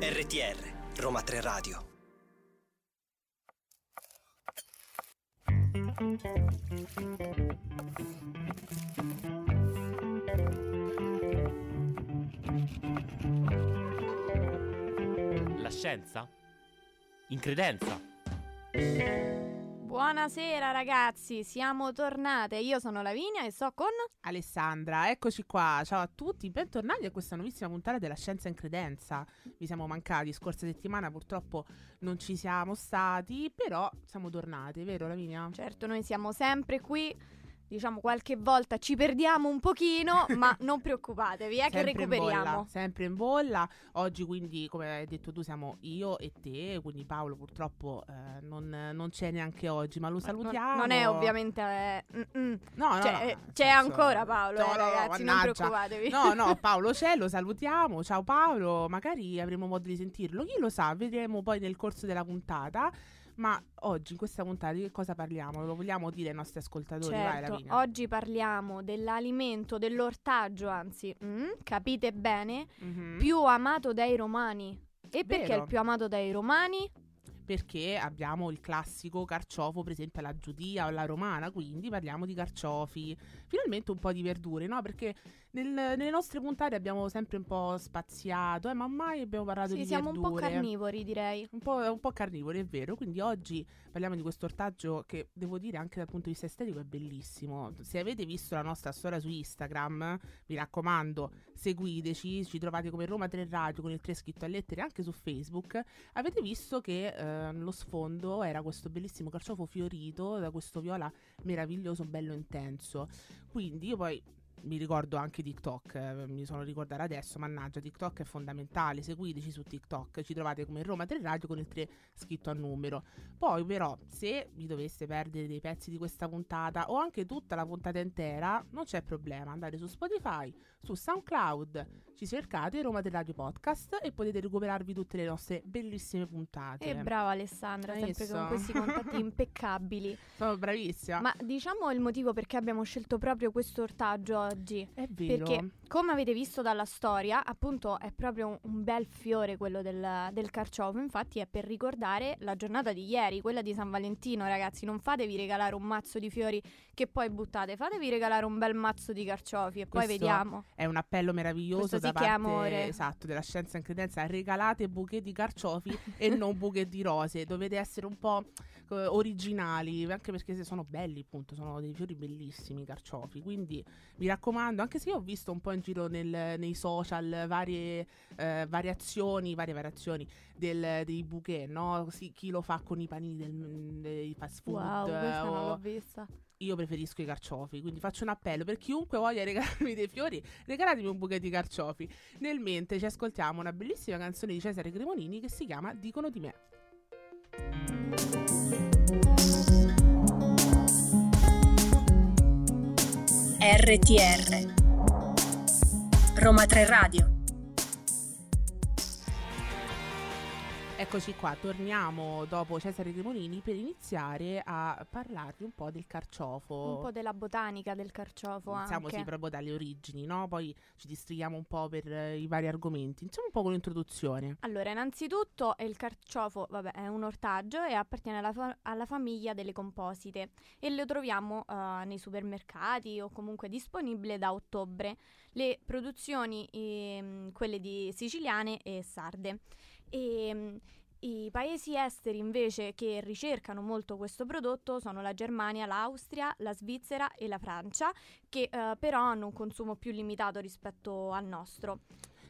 RTR Roma 3 Radio. La scienza? In credenza? Buonasera ragazzi, siamo tornate. Io sono Lavinia e sto con Alessandra, eccoci qua. Ciao a tutti, bentornati a questa nuovissima puntata della Scienza in Credenza. Vi siamo mancati scorsa settimana, purtroppo non ci siamo stati, però siamo tornate, vero Lavinia? Certo, noi siamo sempre qui. Diciamo qualche volta ci perdiamo un pochino, ma non preoccupatevi, è che Sempre in recuperiamo. bolla, sempre in bolla. Oggi quindi, come hai detto tu, siamo io e te, quindi Paolo purtroppo eh, non, non c'è neanche oggi, ma lo Non- salutiamo. Non, è ovviamente. eh, mm, mm. No, no, Cioè, no, eh, nel c'è senso- ancora Paolo, No, eh, no, no, ragazzi, non preoccupatevi. No, no, Paolo c'è, lo salutiamo. Ciao Paolo, magari avremo modo di sentirlo. Chi lo sa, vedremo poi nel corso della puntata. Ma oggi in questa puntata di che cosa parliamo? Lo vogliamo dire ai nostri ascoltatori? Vai, Certo, Lavinia. oggi parliamo dell'alimento, dell'ortaggio, anzi, mm, capite bene, Mhm. più amato dai romani. E perché è Vero. il più amato dai romani? Perché abbiamo il classico carciofo, per esempio alla giudia o alla romana, quindi parliamo di carciofi. Finalmente un po' di verdure, no? Perché nel- nelle nostre puntate abbiamo sempre un po' spaziato, eh, ma mai abbiamo parlato Sì, di siamo un verdure. po' carnivori, direi. Un po', un po' carnivori, è vero. Quindi oggi parliamo di questo ortaggio che devo dire anche dal punto di vista estetico è bellissimo. Se avete visto la nostra storia su Instagram, mi raccomando, seguiteci. Ci trovate come Roma 3 Radio con il 3 scritto a lettere anche su Facebook. Avete visto che eh, lo sfondo era questo bellissimo carciofo fiorito da questo viola meraviglioso, bello intenso. Quindi io poi mi ricordo anche TikTok, eh, mi sono ricordata adesso, mannaggia, TikTok è fondamentale, seguiteci su TikTok, ci trovate come Roma 3 Radio con il 3 scritto a numero. Poi però, se vi doveste perdere dei pezzi di questa puntata o anche tutta la puntata intera, non c'è problema, andate su Spotify, su SoundCloud, ci cercate Roma 3 Radio Podcast e potete recuperarvi tutte le nostre bellissime puntate. E brava Alessandra, Hai sempre con visto? questi contatti impeccabili. Sono bravissima. Ma diciamo il motivo perché abbiamo scelto proprio questo ortaggio oggi. è vero. Perché, come avete visto dalla storia, appunto è proprio un, un bel fiore quello del, del carciofo. Infatti, è per ricordare la giornata di ieri, quella di San Valentino, ragazzi. Non fatevi regalare un mazzo di fiori che poi buttate, fatevi regalare un bel mazzo di carciofi e poi Questo vediamo. È un appello meraviglioso Questo da parte amore. esatto, della scienza in credenza. Regalate buchi di carciofi e non buchi di rose. Dovete essere un po' eh, originali, anche perché se sono belli, appunto, sono dei fiori bellissimi i carciofi. Quindi mi raccomando, anche se io ho visto un po' in giro nel- nei social varie eh, variazioni, varie variazioni del- dei bouquet, no? Sì, chi lo fa con i panini del- dei fast food. Wow, questa non o- l'ho vista. io preferisco i carciofi, quindi faccio un appello per chiunque voglia regalarmi dei fiori, regalatemi un buchetto di carciofi. Nel mente ci ascoltiamo una bellissima canzone di Cesare Cremonini che si chiama Dicono di me. RTR Roma 3 Radio Eccoci qua, torniamo dopo Cesare Cremonini per iniziare a parlarvi un po' del carciofo. Un po' della botanica del carciofo Iniziamo sì proprio dalle origini, no? Poi ci districhiamo un po' per eh, i vari argomenti. Iniziamo un po' con l'introduzione. Allora, innanzitutto il carciofo, vabbè, è un ortaggio e appartiene alla, fa- alla famiglia delle composite e lo troviamo eh, nei supermercati o comunque disponibile da ottobre. Le produzioni, ehm, quelle di siciliane e sarde. E, mm, I paesi esteri invece che ricercano molto questo prodotto sono la Germania, l'Austria, la Svizzera e la Francia, che eh, però hanno un consumo più limitato rispetto al nostro.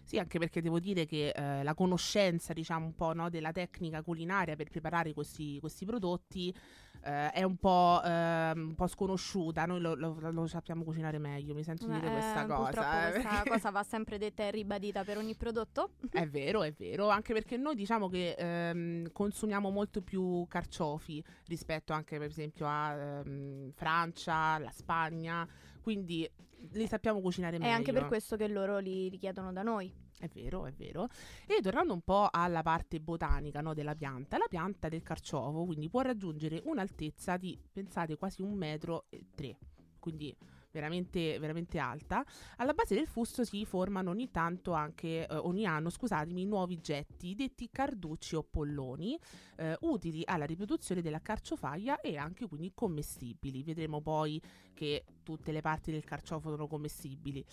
Sì, anche perché devo dire che eh, la conoscenza, diciamo, un po' no, della tecnica culinaria per preparare questi, questi prodotti eh, è un po', ehm, un po' sconosciuta. Noi lo, lo- lo sappiamo cucinare meglio, mi sento dire Eh, questa cosa. Purtroppo eh, questa cosa va sempre detta e ribadita per ogni prodotto. È vero, è vero, anche perché noi diciamo che ehm, consumiamo molto più carciofi rispetto anche per esempio a ehm, Francia, la Spagna, quindi li sappiamo cucinare È meglio. anche per questo che loro li richiedono da noi. È vero, è vero. E tornando un po' alla parte botanica no, della pianta, la pianta del carciofo quindi può raggiungere un'altezza di, pensate, quasi un metro e tre. Quindi veramente, veramente alta. Alla base del fusto si formano ogni tanto anche, eh, ogni anno, scusatemi, nuovi getti, detti carducci o polloni, eh, utili alla riproduzione della carciofaglia e anche quindi commestibili. Vedremo poi che tutte le parti del carciofo sono commestibili.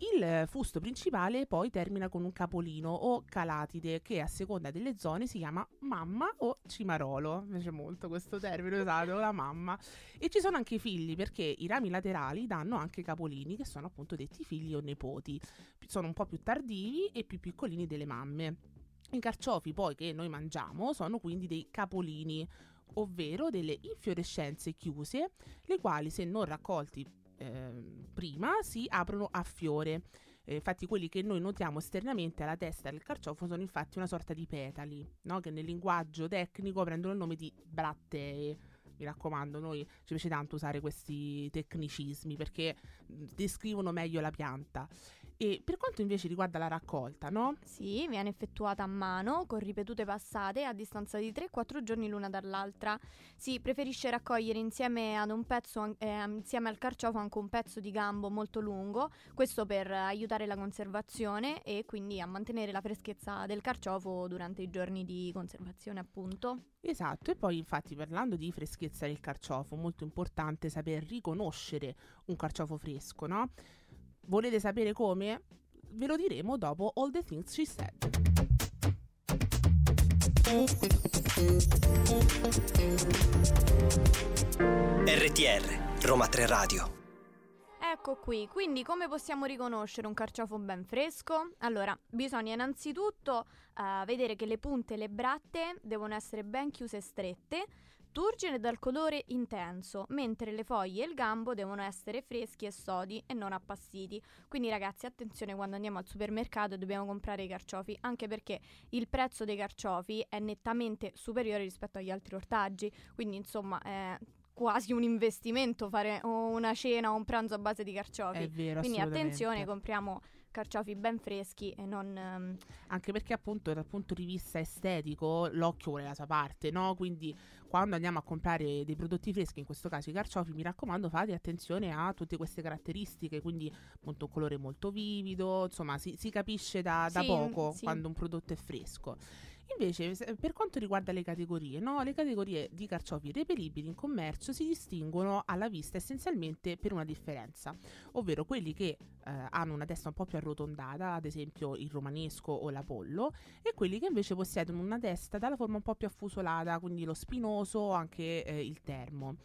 Il fusto principale poi termina con un capolino o calatide che a seconda delle zone si chiama mamma o cimarolo. Mi piace molto questo termine usato, la mamma. E ci sono anche i figli perché i rami laterali danno anche capolini che sono appunto detti figli o nipoti. Sono un po' più tardivi e più piccolini delle mamme. I carciofi poi che noi mangiamo sono quindi dei capolini ovvero delle infiorescenze chiuse, le quali se non raccolti Ehm, prima si aprono a fiore. Eh, infatti quelli che noi notiamo esternamente alla testa del carciofo sono infatti una sorta di petali, no? che nel linguaggio tecnico prendono il nome di brattee. Mi raccomando, noi ci piace tanto usare questi tecnicismi perché descrivono meglio la pianta. E per quanto invece riguarda la raccolta, no? Sì, viene effettuata a mano con ripetute passate a distanza di 3-4 giorni l'una dall'altra. Si preferisce raccogliere insieme ad un pezzo, eh, insieme al carciofo anche un pezzo di gambo molto lungo, questo per aiutare la conservazione e quindi a mantenere la freschezza del carciofo durante i giorni di conservazione, appunto. Esatto, e poi infatti parlando di freschezza del carciofo, molto importante saper riconoscere un carciofo fresco, no? Volete sapere come? Ve lo diremo dopo All the Things She Said. RTR Roma 3 Radio Ecco qui, quindi come possiamo riconoscere un carciofo ben fresco? Allora, bisogna innanzitutto uh, vedere che le punte e le bratte devono essere ben chiuse e strette, turgide dal colore intenso, mentre le foglie e il gambo devono essere freschi e sodi e non appassiti. Quindi ragazzi, attenzione quando andiamo al supermercato e dobbiamo comprare i carciofi, anche perché il prezzo dei carciofi è nettamente superiore rispetto agli altri ortaggi, quindi insomma è quasi un investimento fare una cena o un pranzo a base di carciofi. È vero, Quindi attenzione, compriamo carciofi ben freschi e non... Um... Anche perché appunto dal punto di vista estetico l'occhio vuole la sua parte, no? Quindi quando andiamo a comprare dei prodotti freschi, in questo caso i carciofi, mi raccomando fate attenzione a tutte queste caratteristiche, quindi appunto un colore molto vivido, insomma si, si capisce da, da sì, poco sì. quando un prodotto è fresco. Invece, per quanto riguarda le categorie, no? le categorie di carciofi reperibili in commercio si distinguono alla vista essenzialmente per una differenza, ovvero quelli che eh, hanno una testa un po' più arrotondata, ad esempio il romanesco o l'apollo, e quelli che invece possiedono una testa dalla forma un po' più affusolata, quindi lo spinoso o anche eh, il termo.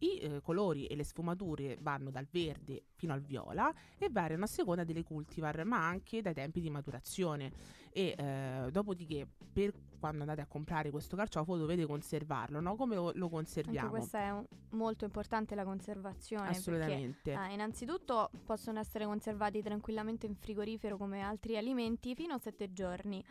I eh, colori e le sfumature vanno dal verde fino al viola e variano a seconda delle cultivar, ma anche dai tempi di maturazione. E eh, dopodiché, per quando andate a comprare questo carciofo, dovete conservarlo, no? Come lo, lo conserviamo? Anche questa è un, molto importante la conservazione. Assolutamente. Perché, eh, innanzitutto possono essere conservati tranquillamente in frigorifero come altri alimenti fino a 7 giorni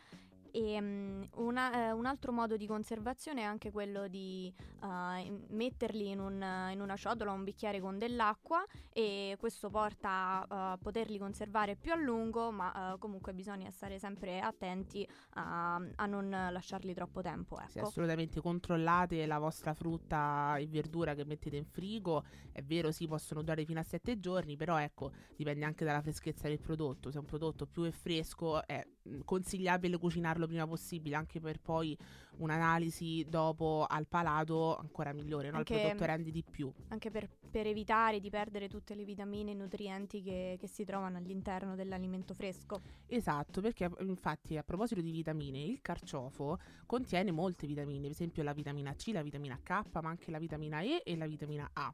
e um, una, eh, un altro modo di conservazione è anche quello di uh, metterli in, un, in, una ciotola o un bicchiere con dell'acqua e questo porta a uh, poterli conservare più a lungo, ma uh, comunque bisogna stare sempre attenti a, non lasciarli troppo tempo. Ecco. Sì, assolutamente controllate la vostra frutta e verdura che mettete in frigo. È vero, sì, possono durare fino a 7 giorni, però ecco, dipende anche dalla freschezza del prodotto. Se un prodotto più è fresco è consigliabile cucinarlo prima possibile anche per poi un'analisi dopo al palato ancora migliore, no? anche, il prodotto rende di più. Anche per, per, evitare di perdere tutte le vitamine e nutrienti che, che, si trovano all'interno dell'alimento fresco. Esatto, perché infatti a proposito di vitamine, il carciofo contiene molte vitamine, per esempio la vitamina C, la vitamina K, ma anche la vitamina E e la vitamina A.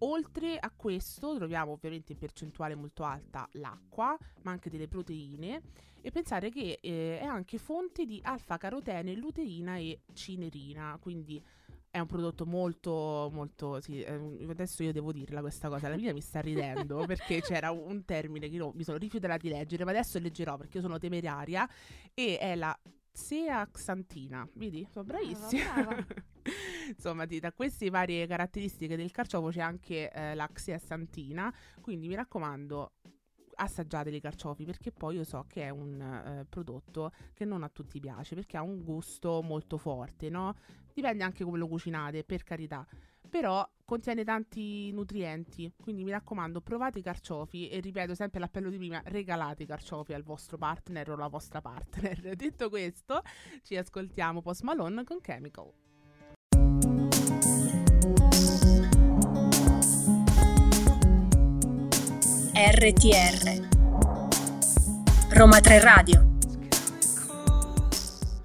Oltre a questo troviamo ovviamente in percentuale molto alta l'acqua, ma anche delle proteine e pensare che eh, è anche fonte di alfa-carotene, luteina e cinerina, quindi è un prodotto molto, molto. Sì, adesso io devo dirla questa cosa. La mia mi sta ridendo perché c'era un termine che io mi sono rifiutata di leggere, ma adesso leggerò perché io sono temeraria. E è la zeaxantina. Vedi, sono bravissima. Brava, Insomma, da queste varie caratteristiche del carciofo c'è anche eh, la zeaxantina. Quindi mi raccomando, assaggiate i carciofi perché poi io so che è un eh, prodotto che non a tutti piace perché ha un gusto molto forte, no? Dipende anche come lo cucinate, per carità. però contiene tanti nutrienti, quindi mi raccomando provate i carciofi e ripeto sempre l'appello di prima, regalate i carciofi al vostro partner o alla vostra partner. Detto questo, ci ascoltiamo Post Malone con Chemical. RTR Roma 3 Radio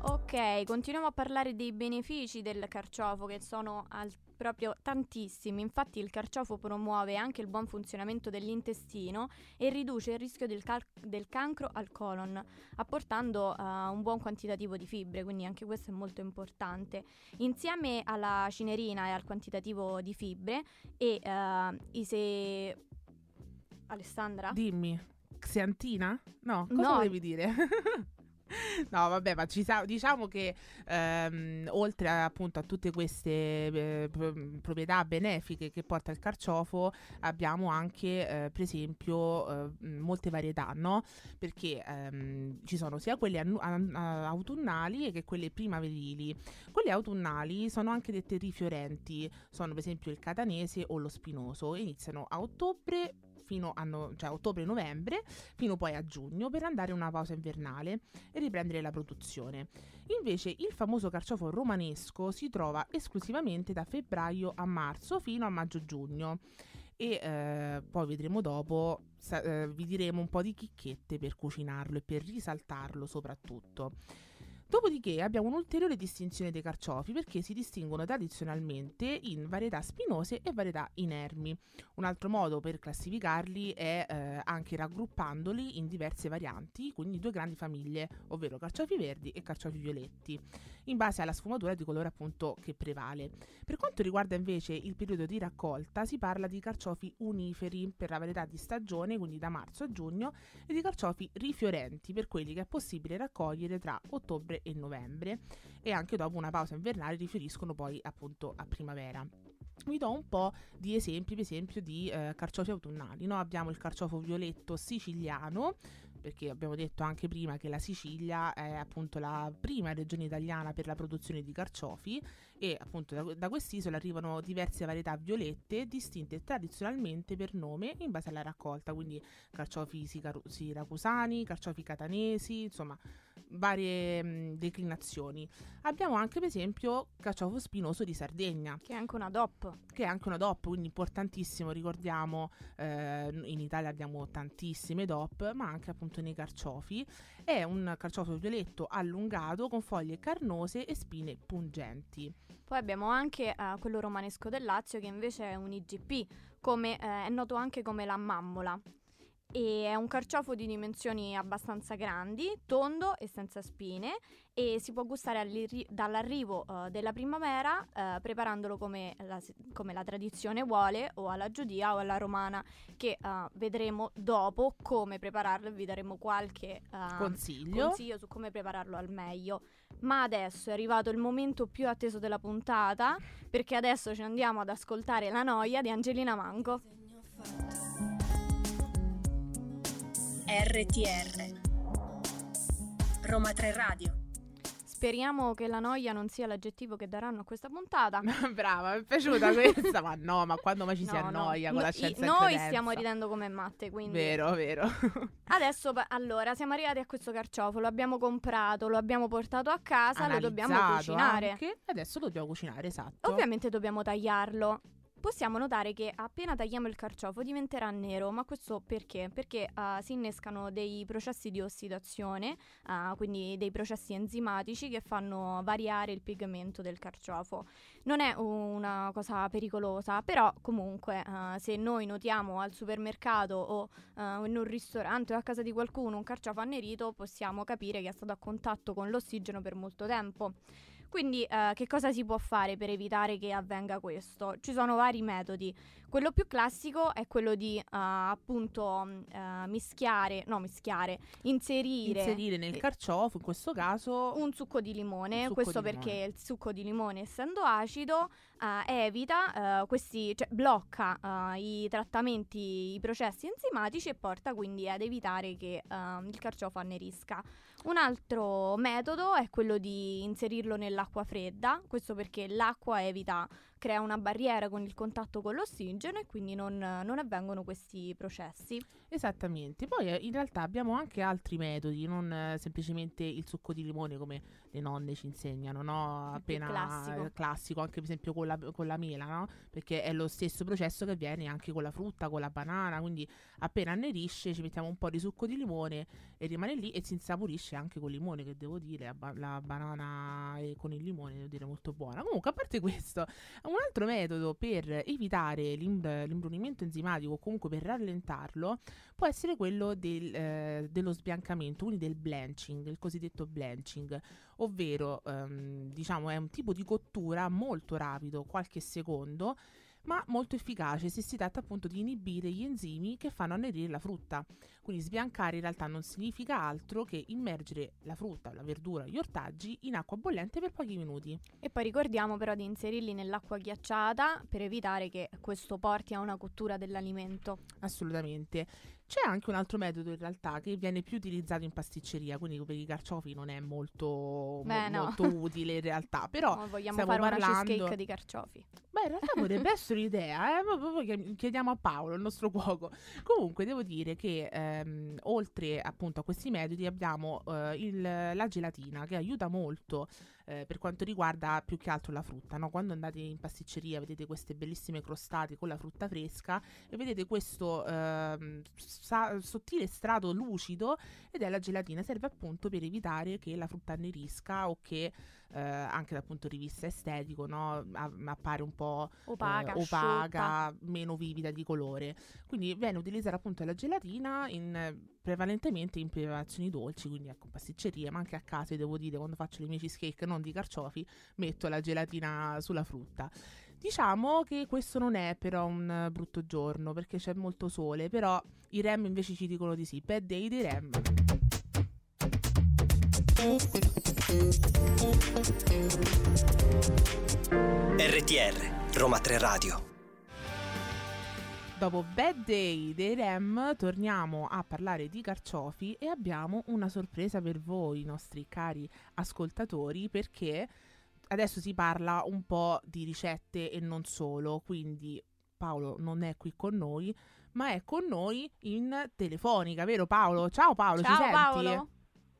Ok, continuiamo a parlare dei benefici del carciofo che sono al- proprio tantissimi. Infatti il carciofo promuove anche il buon funzionamento dell'intestino e riduce il rischio del, cal- del cancro al colon, apportando uh, un buon quantitativo di fibre, quindi anche questo è molto importante. Insieme alla cinerina e al quantitativo di fibre e uh, i se... Alessandra? Dimmi, Xeantina? No, cosa No. volevi dire? No, vabbè, ma ci sa- diciamo che ehm, oltre a, appunto a tutte queste eh, pro- proprietà benefiche che porta il carciofo, abbiamo anche, eh, per esempio, eh, molte varietà, no? Perché ehm, ci sono sia quelle annu- an- a- autunnali che quelle primaverili. Quelle autunnali sono anche dette rifiorenti, sono per esempio il catanese o lo spinoso, iniziano a ottobre fino a no- cioè ottobre-novembre fino poi a giugno per andare a una pausa invernale e riprendere la produzione. Invece il famoso carciofo romanesco si trova esclusivamente da febbraio a marzo fino a maggio-giugno e eh, poi vedremo dopo, sa- eh, vi diremo un po' di chicchette per cucinarlo e per risaltarlo soprattutto. Dopodiché abbiamo un'ulteriore distinzione dei carciofi perché si distinguono tradizionalmente in varietà spinose e varietà inermi. Un altro modo per classificarli è eh, anche raggruppandoli in diverse varianti, quindi due grandi famiglie, ovvero carciofi verdi e carciofi violetti, in base alla sfumatura di colore appunto che prevale. Per quanto riguarda invece il periodo di raccolta, si parla di carciofi uniferi per la varietà di stagione, quindi da marzo a giugno, e di carciofi rifiorenti per quelli che è possibile raccogliere tra ottobre e novembre e anche dopo una pausa invernale riferiscono poi appunto a primavera. Vi do un po' di esempi, per esempio, di eh, carciofi autunnali. no? Abbiamo il carciofo violetto siciliano, perché abbiamo detto anche prima che la Sicilia è appunto la prima regione italiana per la produzione di carciofi e appunto da, da quest'isola arrivano diverse varietà violette distinte tradizionalmente per nome in base alla raccolta, quindi carciofi siracusani, carciofi catanesi, insomma varie mh, declinazioni. Abbiamo anche per esempio carciofo spinoso di Sardegna, Che è anche una DOP. che è anche una DOP, quindi importantissimo, ricordiamo, eh, in Italia abbiamo tantissime DOP, ma anche appunto nei carciofi. È un carciofo violetto allungato con foglie carnose e spine pungenti. Poi abbiamo anche eh, quello romanesco del Lazio che invece è un IGP, come, eh, è noto anche come la mammola. E è un carciofo di dimensioni abbastanza grandi, tondo e senza spine e si può gustare dall'arrivo eh, della primavera eh, preparandolo come la, come la tradizione vuole o alla giudia o alla romana che eh, vedremo dopo come prepararlo e vi daremo qualche eh, Consiglio. consiglio su come prepararlo al meglio. Ma adesso è arrivato il momento più atteso della puntata, perché adesso ci andiamo ad ascoltare La noia di Angelina Mango. RTR Roma 3 Radio Speriamo che la noia non sia l'aggettivo che daranno a questa puntata. Brava, mi è piaciuta questa, ma no, ma quando mai ci si No, no. annoia con No, la i- scienza e Noi credenza? stiamo ridendo come matte, quindi... Vero, vero. Adesso, allora, siamo arrivati a questo carciofo, lo abbiamo comprato, lo abbiamo portato a casa, lo dobbiamo Analizzato cucinare. anche. Adesso lo dobbiamo cucinare, esatto. Ovviamente dobbiamo tagliarlo. Possiamo notare che appena tagliamo il carciofo diventerà nero, ma questo perché? Perché ah, si innescano dei processi di ossidazione, ah, quindi dei processi enzimatici che fanno variare il pigmento del carciofo. Non è una cosa pericolosa, però comunque ah, se noi notiamo al supermercato o in un ristorante o a casa di qualcuno un carciofo annerito, possiamo capire che è stato a contatto con l'ossigeno per molto tempo. Quindi eh, che cosa si può fare per evitare che avvenga questo? Ci sono vari metodi. Quello più classico è quello di eh, appunto eh, mischiare, no mischiare, inserire, Inserire nel eh, carciofo, in questo caso, un succo di limone, succo questo di perché limone. il succo di limone essendo acido eh, evita questi, cioè blocca i trattamenti, i processi enzimatici e porta quindi ad evitare che ehm, il carciofo annerisca. Un altro metodo è quello di inserirlo nell'acqua fredda, questo perché l'acqua evita crea una barriera con il contatto con l'ossigeno e quindi non, non avvengono questi processi. Esattamente, poi eh, in realtà abbiamo anche altri metodi, non eh, semplicemente il succo di limone come le nonne ci insegnano, no? appena classico. eh, classico, anche per esempio con la, con la mela, no? perché è lo stesso processo che avviene anche con la frutta, con la banana, quindi appena annerisce ci mettiamo un po' di succo di limone e rimane lì e si insaporisce anche con il limone, che devo dire, la, ba- la banana e con il limone devo dire molto buona. Comunque, a parte questo, un altro metodo per evitare l'im- l'imbrunimento enzimatico o comunque per rallentarlo può essere quello del, eh, dello sbiancamento, quindi del blanching, il cosiddetto blanching, ovvero ehm, diciamo è un tipo di cottura molto rapido, qualche secondo, ma molto efficace se si tratta appunto di inibire gli enzimi che fanno annerire la frutta. Quindi sbiancare in realtà non significa altro che immergere la frutta, la verdura, gli ortaggi in acqua bollente per pochi minuti. E poi ricordiamo però di inserirli nell'acqua ghiacciata per evitare che questo porti a una cottura dell'alimento. Assolutamente. C'è anche un altro metodo in realtà che viene più utilizzato in pasticceria, quindi per i carciofi non è molto, mo- Beh, no. molto utile in realtà, però No, vogliamo stiamo fare una parlando- cheesecake di carciofi. Beh, in realtà potrebbe essere un'idea, eh? chiediamo a Paolo, il nostro cuoco. Comunque, devo dire che ehm, oltre appunto a questi metodi abbiamo eh, il- la gelatina che aiuta molto eh, per quanto riguarda più che altro la frutta. no? Quando andate in pasticceria vedete queste bellissime crostate con la frutta fresca e vedete questo ehm, sa- sottile strato lucido ed è la gelatina. Serve appunto per evitare che la frutta annerisca o che eh, anche dal punto di vista estetico no? A- appare un po' Opaca, eh, opaca, meno vivida di colore. Quindi viene utilizzata appunto la gelatina in, prevalentemente in preparazioni dolci, quindi ecco pasticcerie, ma anche a casa, devo dire, quando faccio le mie cheesecake non di carciofi, metto la gelatina sulla frutta. Diciamo che questo non è però un brutto giorno perché c'è molto sole, però i REM invece ci dicono di sì. Bad day dei REM. RTR, Roma 3 Radio. Dopo Bad Day dei REM torniamo a parlare di carciofi e abbiamo una sorpresa per voi, nostri cari ascoltatori, perché adesso si parla un po' di ricette e non solo, quindi Paolo non è qui con noi, ma è con noi in telefonica, vero Paolo? Ciao Paolo, ci Ciao senti? Paolo.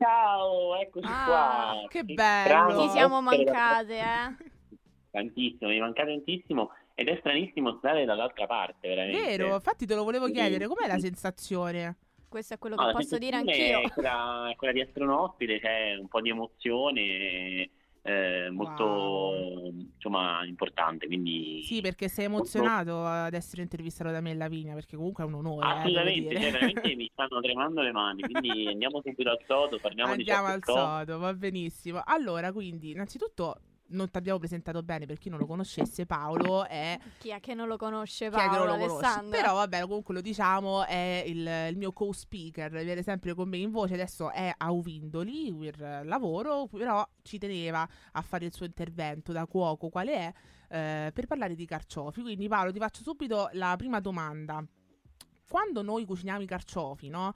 Ciao, eccoci Ah, qua. che bello. Ti siamo mancate, eh? Tantissimo, mi mancate tantissimo ed è stranissimo stare dall'altra parte, veramente. Vero, infatti te lo volevo chiedere, com'è la sensazione? Questo è quello No, che la posso dire anch'io. È quella, è quella di essere un ospite, c'è un po' di emozione eh, molto Wow. insomma importante, quindi Sì, perché sei emozionato ad essere intervistato da me e Lavinia, perché comunque è un onore. eh, Assolutamente, dire. cioè, veramente mi stanno tremando le mani, quindi andiamo subito al sodo, parliamo Andiamo di al che so. sodo, va benissimo. Allora, quindi, innanzitutto, non ti abbiamo presentato bene per chi non lo conoscesse. Paolo è. Chi è che non lo conosce, Chi è che non Paolo, lo conosce? Però, vabbè, comunque lo diciamo, è il, il mio co-speaker, viene sempre con me in voce. Adesso è a Uvindoli per lavoro, però ci teneva a fare il suo intervento da cuoco, quale è, eh, per parlare di carciofi. Quindi, Paolo, ti faccio subito la prima domanda. Quando noi cuciniamo i carciofi, no?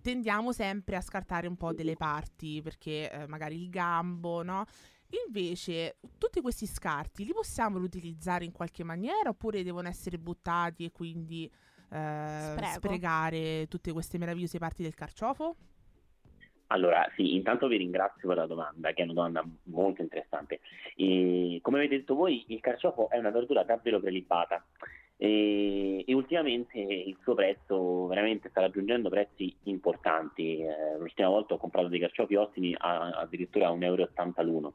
Tendiamo sempre a scartare un po' delle parti, perché eh, magari il gambo, no? Invece, tutti questi scarti li possiamo riutilizzare in qualche maniera oppure devono essere buttati e quindi eh, sprecare tutte queste meravigliose parti del carciofo? Allora, sì, intanto vi ringrazio per la domanda, che è una domanda molto interessante. E, come avete detto voi, il carciofo è una verdura davvero prelibata e, e ultimamente il suo prezzo veramente sta raggiungendo prezzi importanti. Eh, l'ultima volta ho comprato dei carciofi ottimi a, addirittura a 1,80 euro l'uno.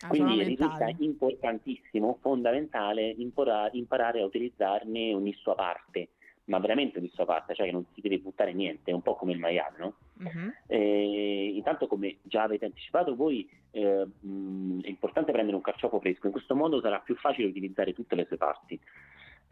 Ah, Quindi risulta importantissimo, fondamentale impora- imparare a utilizzarne un misto a parte, ma veramente un misto a parte, cioè che non si deve buttare niente, è un po' come il maiale, no? Mhm. Eh, intanto, come già avete anticipato voi, eh, mh, è importante prendere un carciofo fresco, in questo modo sarà più facile utilizzare tutte le sue parti.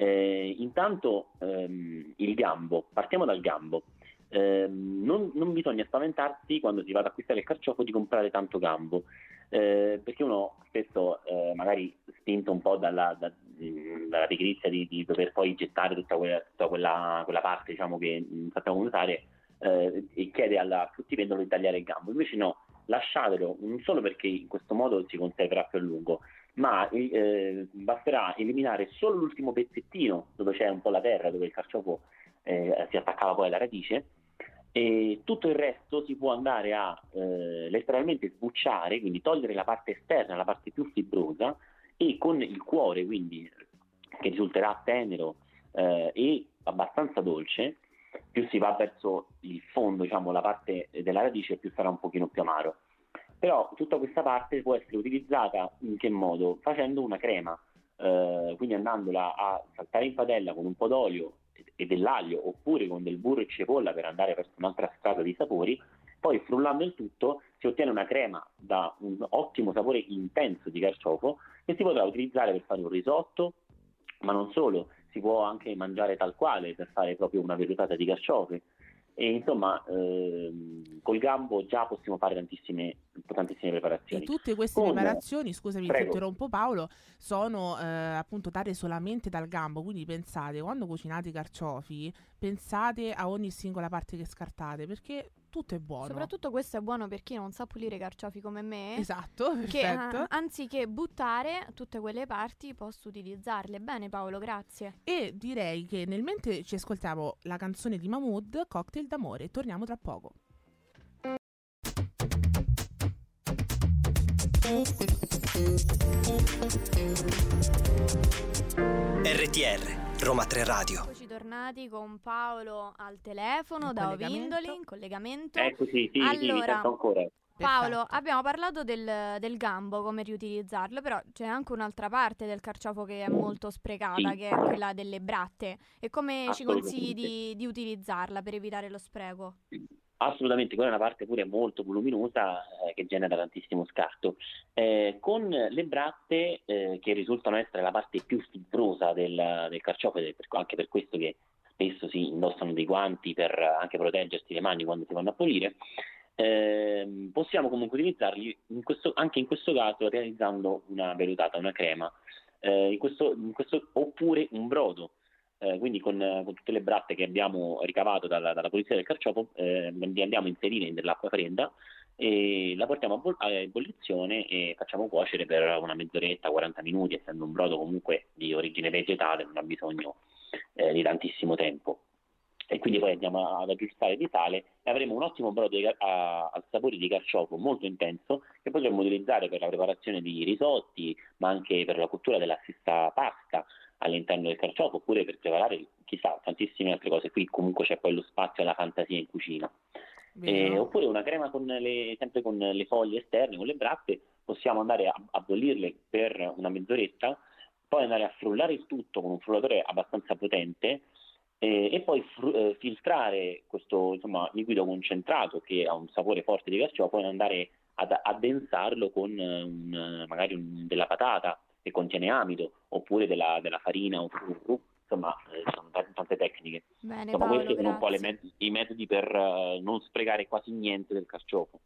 Eh, intanto, ehm, il gambo, partiamo dal gambo. Ehm, non, non bisogna spaventarsi quando si va ad acquistare il carciofo di comprare tanto gambo, eh, perché uno spesso, eh, magari spinto un po' dalla, da- mh, dalla pigrizia di, di dover poi gettare tutta quella, tutta quella, quella parte diciamo, che sappiamo usare, eh, e chiede alla fruttivendolo di tagliare il gambo. Invece no, lasciatelo non solo perché in questo modo si conserverà più a lungo, ma eh, basterà eliminare solo l'ultimo pezzettino dove c'è un po' la terra, dove il carciofo eh, si attaccava poi alla radice, e tutto il resto si può andare a eh, letteralmente sbucciare, quindi togliere la parte esterna, la parte più fibrosa, e con il cuore, quindi che risulterà tenero eh, e abbastanza dolce, più si va verso il fondo, diciamo la parte della radice, più sarà un pochino più amaro. Però tutta questa parte può essere utilizzata in che modo? Facendo una crema, eh, quindi andandola a saltare in padella con un po' d'olio e dell'aglio oppure con del burro e cipolla per andare verso un'altra strada di sapori, poi frullando il tutto si ottiene una crema da un ottimo sapore intenso di carciofo che si potrà utilizzare per fare un risotto, ma non solo, si può anche mangiare tal quale per fare proprio una vellutata di carciofi. E insomma, ehm, col gambo già possiamo fare tantissime, tantissime preparazioni. E tutte queste Con- preparazioni, scusami, ti Prego. interrompo Paolo, sono eh, appunto date solamente dal gambo. Quindi pensate, quando cucinate i carciofi, pensate a ogni singola parte che scartate, perché tutto è buono. Soprattutto questo è buono per chi non sa pulire i carciofi come me. Esatto, Che perfetto. ah, anziché buttare tutte quelle parti posso utilizzarle. Bene Paolo, grazie. E direi che nel mentre ci ascoltiamo la canzone di Mahmood, Cocktail d'amore, torniamo tra poco. RTR, Roma 3 Radio. Eccoci tornati con Paolo al telefono In da. Ovindoli in collegamento. Ecco sì, sì, sì, Allora, ancora. Paolo, Perfetto. abbiamo parlato del, del gambo, come riutilizzarlo, però c'è anche un'altra parte del carciofo che è molto sprecata, Sì. che è quella delle bratte. E come ci consigli di, di utilizzarla per evitare lo spreco? Assolutamente, quella è una parte pure molto voluminosa eh, che genera tantissimo scarto. Eh, con le bratte, eh, che risultano essere la parte più fibrosa del, del carciofo, ed è anche per questo che spesso si indossano dei guanti per anche proteggersi le mani quando si vanno a pulire, ehm, possiamo comunque utilizzarli in questo- anche in questo caso realizzando una vellutata, una crema, eh, in questo- in questo- oppure un brodo. Eh, quindi con, con tutte le bratte che abbiamo ricavato dalla, dalla pulizia del carciofo eh, li andiamo a inserire nell'acqua fredda e la portiamo a, boll- a ebollizione e facciamo cuocere per una mezz'oretta, 40 minuti, essendo un brodo comunque di origine vegetale non ha bisogno eh, di tantissimo tempo. E quindi poi andiamo ad aggiustare di sale e avremo un ottimo brodo di a- al sapore di carciofo molto intenso che potremmo utilizzare per la preparazione di risotti, ma anche per la cottura della stessa pasta all'interno del carciofo oppure per preparare chissà tantissime altre cose. Qui comunque c'è poi lo spazio alla fantasia in cucina. Eh, oppure una crema con le, sempre con le foglie esterne, con le bratte, possiamo andare a, a bollirle per una mezz'oretta, poi andare a frullare il tutto con un frullatore abbastanza potente eh, e poi fru- eh, filtrare questo insomma, liquido concentrato che ha un sapore forte di carciofo e andare ad addensarlo con eh, un, magari un- della patata che contiene amido oppure della, della farina o frullo. Insomma, eh, sono tante, tante tecniche. Bene Insomma, Paolo, questi sono un po' mezzi- i metodi per eh, non sprecare quasi niente del carciofo.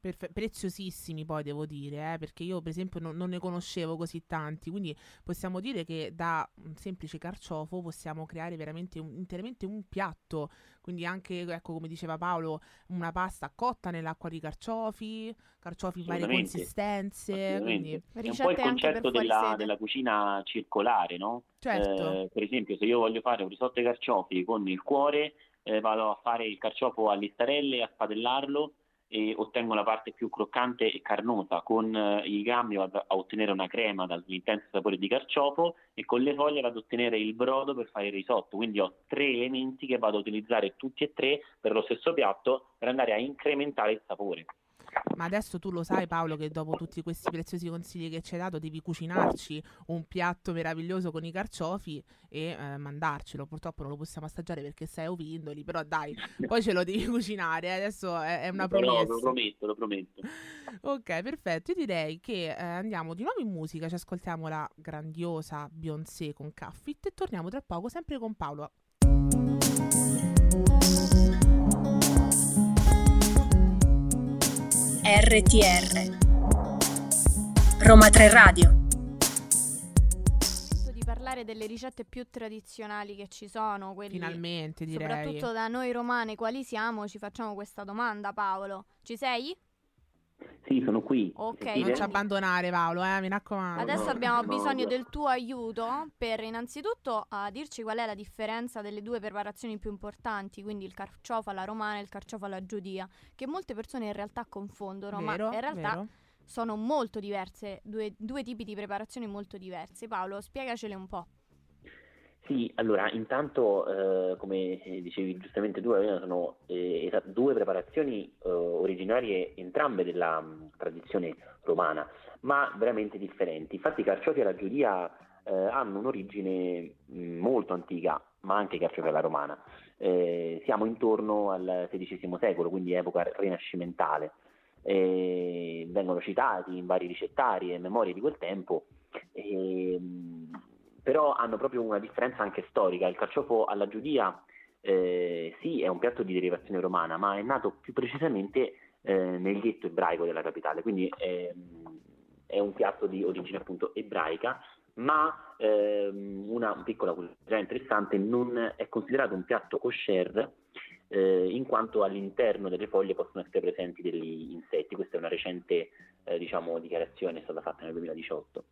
Perfe- preziosissimi poi devo dire, eh, perché io per esempio non, non ne conoscevo così tanti, quindi possiamo dire che da un semplice carciofo possiamo creare veramente un- interamente un piatto, quindi anche, ecco come diceva Paolo, una pasta cotta nell'acqua di carciofi, carciofi in varie consistenze, quindi È un po' Ricette il concetto della, della cucina circolare, no? certo, Eh, per esempio, se io voglio fare un risotto ai carciofi con il cuore, eh, vado a fare il carciofo a listarelle, a spadellarlo e ottengo la parte più croccante e carnosa. Con eh, i gambi vado a ottenere una crema dall'intenso sapore di carciofo e con le foglie vado a ottenere il brodo per fare il risotto. Quindi ho tre elementi che vado a utilizzare tutti e tre per lo stesso piatto per andare a incrementare il sapore. Ma adesso tu lo sai Paolo che dopo tutti questi preziosi consigli che ci hai dato devi cucinarci un piatto meraviglioso con i carciofi e eh, mandarcelo, purtroppo non lo possiamo assaggiare perché sei Ovindoli, però dai, poi ce lo devi cucinare, eh, adesso è, è una promessa. lo prometto, lo prometto. Ok, perfetto. Io direi che eh, andiamo di nuovo in musica, ci ascoltiamo la grandiosa Beyoncé con Caffit e torniamo tra poco sempre con Paolo. RTR Roma 3 Radio di parlare delle ricette più tradizionali che ci sono, quelli Finalmente direi. soprattutto da noi romane quali siamo, ci facciamo questa domanda Paolo. Ci sei? Sì, sono qui. Ok. Non ci abbandonare Paolo, eh, mi raccomando. Adesso no, abbiamo no, bisogno no. del tuo aiuto per innanzitutto a dirci qual è la differenza delle due preparazioni più importanti, quindi il carciofo alla romana e il carciofo alla giudia, che molte persone in realtà confondono, Vero, ma in realtà vero. sono molto diverse, due, due tipi di preparazioni molto diverse. Paolo, spiegacele un po'. Sì, allora, intanto, eh, come dicevi giustamente tu, sono eh, due preparazioni eh, originarie entrambe della mh, tradizione romana, ma veramente differenti. Infatti i carciofi alla giudia eh, hanno un'origine mh, molto antica, ma anche i carciofi alla romana. Eh, siamo intorno al XVI secolo, quindi epoca rinascimentale. Eh, vengono citati in vari ricettari e memorie di quel tempo. E, mh, però hanno proprio una differenza anche storica. Il carciofo alla giudia eh, sì, è un piatto di derivazione romana, ma è nato più precisamente eh, nel ghetto ebraico della capitale, quindi ehm, è un piatto di origine appunto ebraica, ma ehm, una piccola curiosità interessante, non è considerato un piatto kosher eh, in quanto all'interno delle foglie possono essere presenti degli insetti. Questa è una recente eh, diciamo, dichiarazione, è stata fatta nel 2018.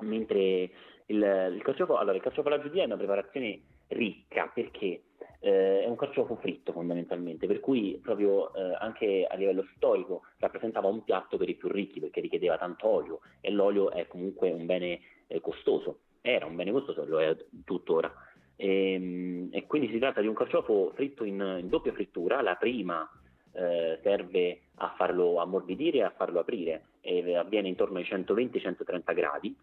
Mentre il, il carciofo, allora, il carciofo alla giudia è una preparazione ricca perché eh, è un carciofo fritto fondamentalmente, per cui proprio eh, anche a livello storico rappresentava un piatto per i più ricchi perché richiedeva tanto olio e l'olio è comunque un bene eh, costoso, era un bene costoso, lo è tuttora. E, e quindi si tratta di un carciofo fritto in, in doppia frittura, la prima eh, serve a farlo ammorbidire e a farlo aprire e avviene intorno ai 120-130 gradi.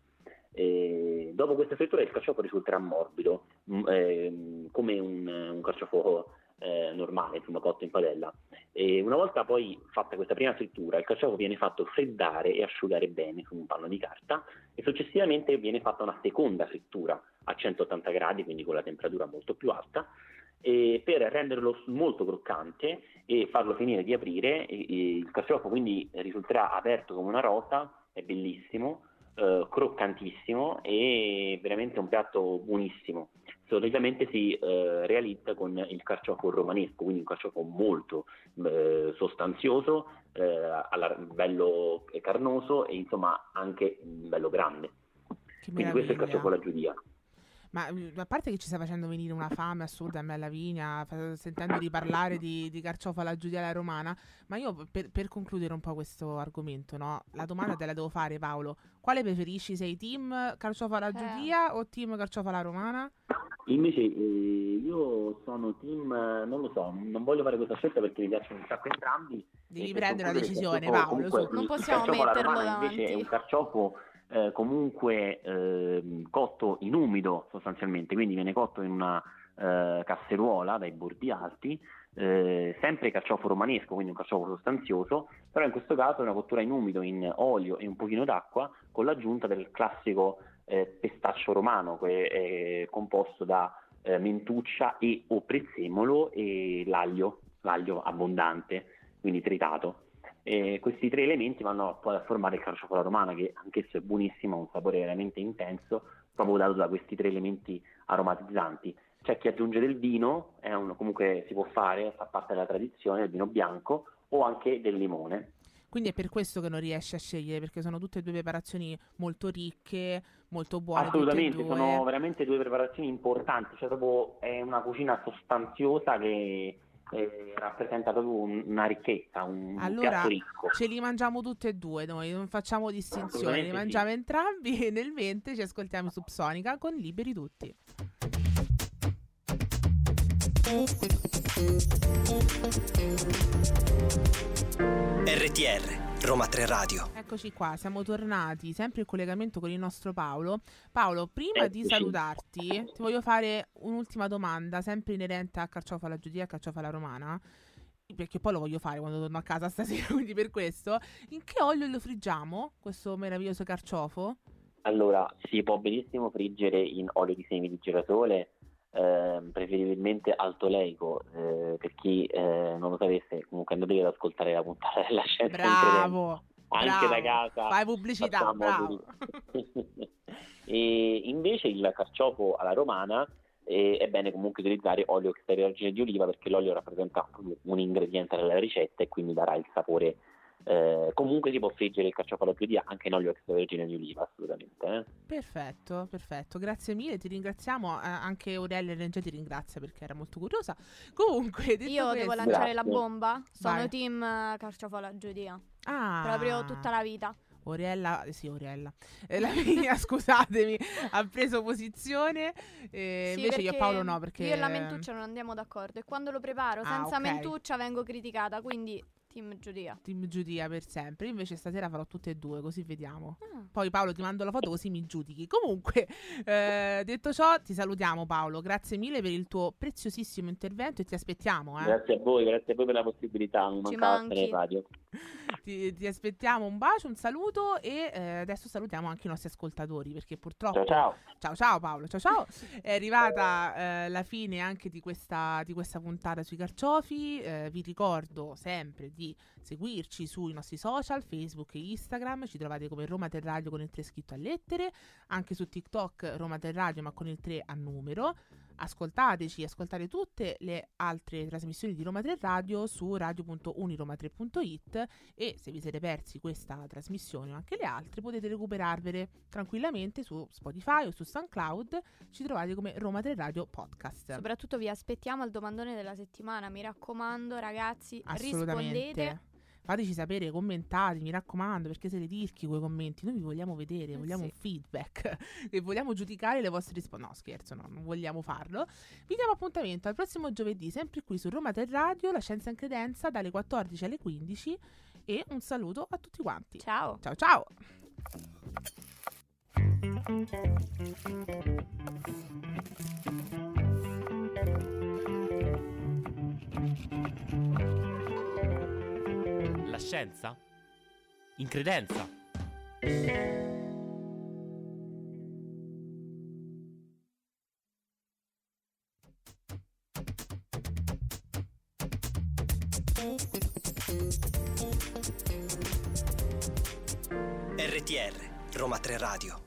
E dopo questa frittura il carciofo risulterà morbido, m- ehm, come un, un carciofo eh, normale, insomma cotto in padella. E una volta poi fatta questa prima frittura, il carciofo viene fatto freddare e asciugare bene su un panno di carta e successivamente viene fatta una seconda frittura a 180 gradi, quindi con la temperatura molto più alta, per renderlo molto croccante e farlo finire di aprire, e- e il carciofo quindi risulterà aperto come una rosa, è bellissimo, eh, croccantissimo e veramente un piatto buonissimo. Solitamente si eh, realizza con il carciofo romanesco, quindi un carciofo molto eh, sostanzioso, eh, alla- bello carnoso e insomma anche mm, bello grande. Che Quindi questo è il meraviglia. carciofo alla giudia. Ma mm, a parte che ci sta facendo venire una fame assurda a me e alla Vigna, sentendo di parlare di, di carciofo alla giudia alla romana, ma io per, per concludere un po' questo argomento, no? La domanda te la devo fare Paolo. Quale preferisci? Sei team carciofo alla Eh. giudia o team carciofo alla romana? Invece eh, io sono team, eh, non lo so, non voglio fare questa scelta perché mi piacciono un sacco entrambi. Devi E per prendere una decisione, Paolo. comunque- su. Non possiamo metterlo romana invece davanti. è un carciofo eh, comunque ehm, cotto in umido sostanzialmente, quindi viene cotto in una eh, casseruola dai bordi alti, eh, sempre carciofo romanesco, quindi un carciofo sostanzioso, però in questo caso è una cottura in umido in olio e un pochino d'acqua con l'aggiunta del classico eh, pestaccio romano che è composto da eh, mentuccia e o prezzemolo e l'aglio, l'aglio abbondante, quindi tritato. E questi tre elementi vanno poi a formare il carciofo alla romana, che anch'esso è buonissimo, ha un sapore veramente intenso, proprio dato da questi tre elementi aromatizzanti. C'è chi aggiunge del vino, è un- comunque si può fare, fa parte della tradizione, del vino bianco, o anche del limone. Quindi è per questo che non riesci a scegliere, perché sono tutte e due preparazioni molto ricche, molto buone. Assolutamente, sono veramente due preparazioni importanti, cioè proprio è una cucina sostanziosa che eh, rappresenta proprio un- una ricchezza, un Allora, piatto ricco. Ce li mangiamo tutte e due noi, non facciamo distinzioni, li Assolutamente sì. mangiamo entrambi e nel mente ci ascoltiamo Subsonica con Liberi Tutti. RTR, Roma 3 Radio. Eccoci qua, siamo tornati sempre in collegamento con il nostro Paolo. Paolo, prima di Eccoci. salutarti, ti voglio fare un'ultima domanda, sempre inerente a carciofo alla giudia e a carciofo alla romana. Perché poi lo voglio fare quando torno a casa stasera, quindi per questo. In che olio lo friggiamo, questo meraviglioso carciofo? Allora, si può benissimo friggere in olio di semi di girasole, ehm, preferibilmente altoleico, eh, per chi eh, non lo sapesse, comunque andatevi ad ascoltare la puntata della scienza Bravo! anche bravo. da casa. Fai pubblicità, bravo. e invece il carciofo alla romana eh, è bene comunque utilizzare olio extravergine di oliva perché l'olio rappresenta un ingrediente della ricetta e quindi darà il sapore Eh, comunque si può friggere il carciofo alla giudia anche in olio extravergine di oliva, assolutamente. eh. Perfetto, perfetto, grazie mille, ti ringraziamo, eh, anche Aurelia Regia ti ringrazia perché era molto curiosa. Comunque, detto Io devo questo- lanciare la Grazie. bomba. Sono Vai. team carciofo alla giudia. Ah, Proprio tutta la vita. Oriella, eh, sì, Oriella, Eh, la mia, scusatemi, ha preso posizione, eh, Sì, invece io e Paolo no, perché... Io e la mentuccia non andiamo d'accordo. E quando lo preparo Ah, senza ok. mentuccia vengo criticata. Quindi, team giudia. Team giudia per sempre, invece stasera farò tutte e due, così vediamo. Ah. Poi Paolo ti mando la foto così mi giudichi. Comunque, eh, detto ciò, ti salutiamo Paolo, grazie mille per il tuo preziosissimo intervento e ti aspettiamo, eh. Grazie a voi, grazie a voi per la possibilità, mi Ci mancava manchi. radio. Ti, ti aspettiamo un bacio, un saluto e eh, adesso salutiamo anche i nostri ascoltatori perché purtroppo... Ciao ciao. Ciao ciao Paolo, ciao ciao. È arrivata eh, la fine anche di questa, di questa puntata sui carciofi. Eh, vi ricordo sempre di seguirci sui nostri social, Facebook e Instagram. Ci trovate come Roma Terradio con il 3 scritto a lettere. Anche su TikTok Roma Terradio ma con il 3 a numero. Ascoltateci, ascoltate tutte le altre trasmissioni di Roma 3 Radio su radio.uniroma3.it e se vi siete persi questa trasmissione o anche le altre potete recuperarvele tranquillamente su Spotify o su SoundCloud. Ci trovate come Roma 3 Radio Podcast. Soprattutto vi aspettiamo al domandone della settimana. Mi raccomando, ragazzi, rispondete. Fateci sapere, commentate, mi raccomando, perché siete tirchi quei commenti. Noi vi vogliamo vedere, Eh vogliamo sì. un feedback e vogliamo giudicare le vostre risposte. No, scherzo, no, non vogliamo farlo. Vi diamo appuntamento al prossimo giovedì, sempre qui su Roma 3 Radio, la scienza in credenza, dalle 14 alle 15. E un saluto a tutti quanti. Ciao. Ciao ciao! La scienza? In credenza? RTR, Roma 3 Radio.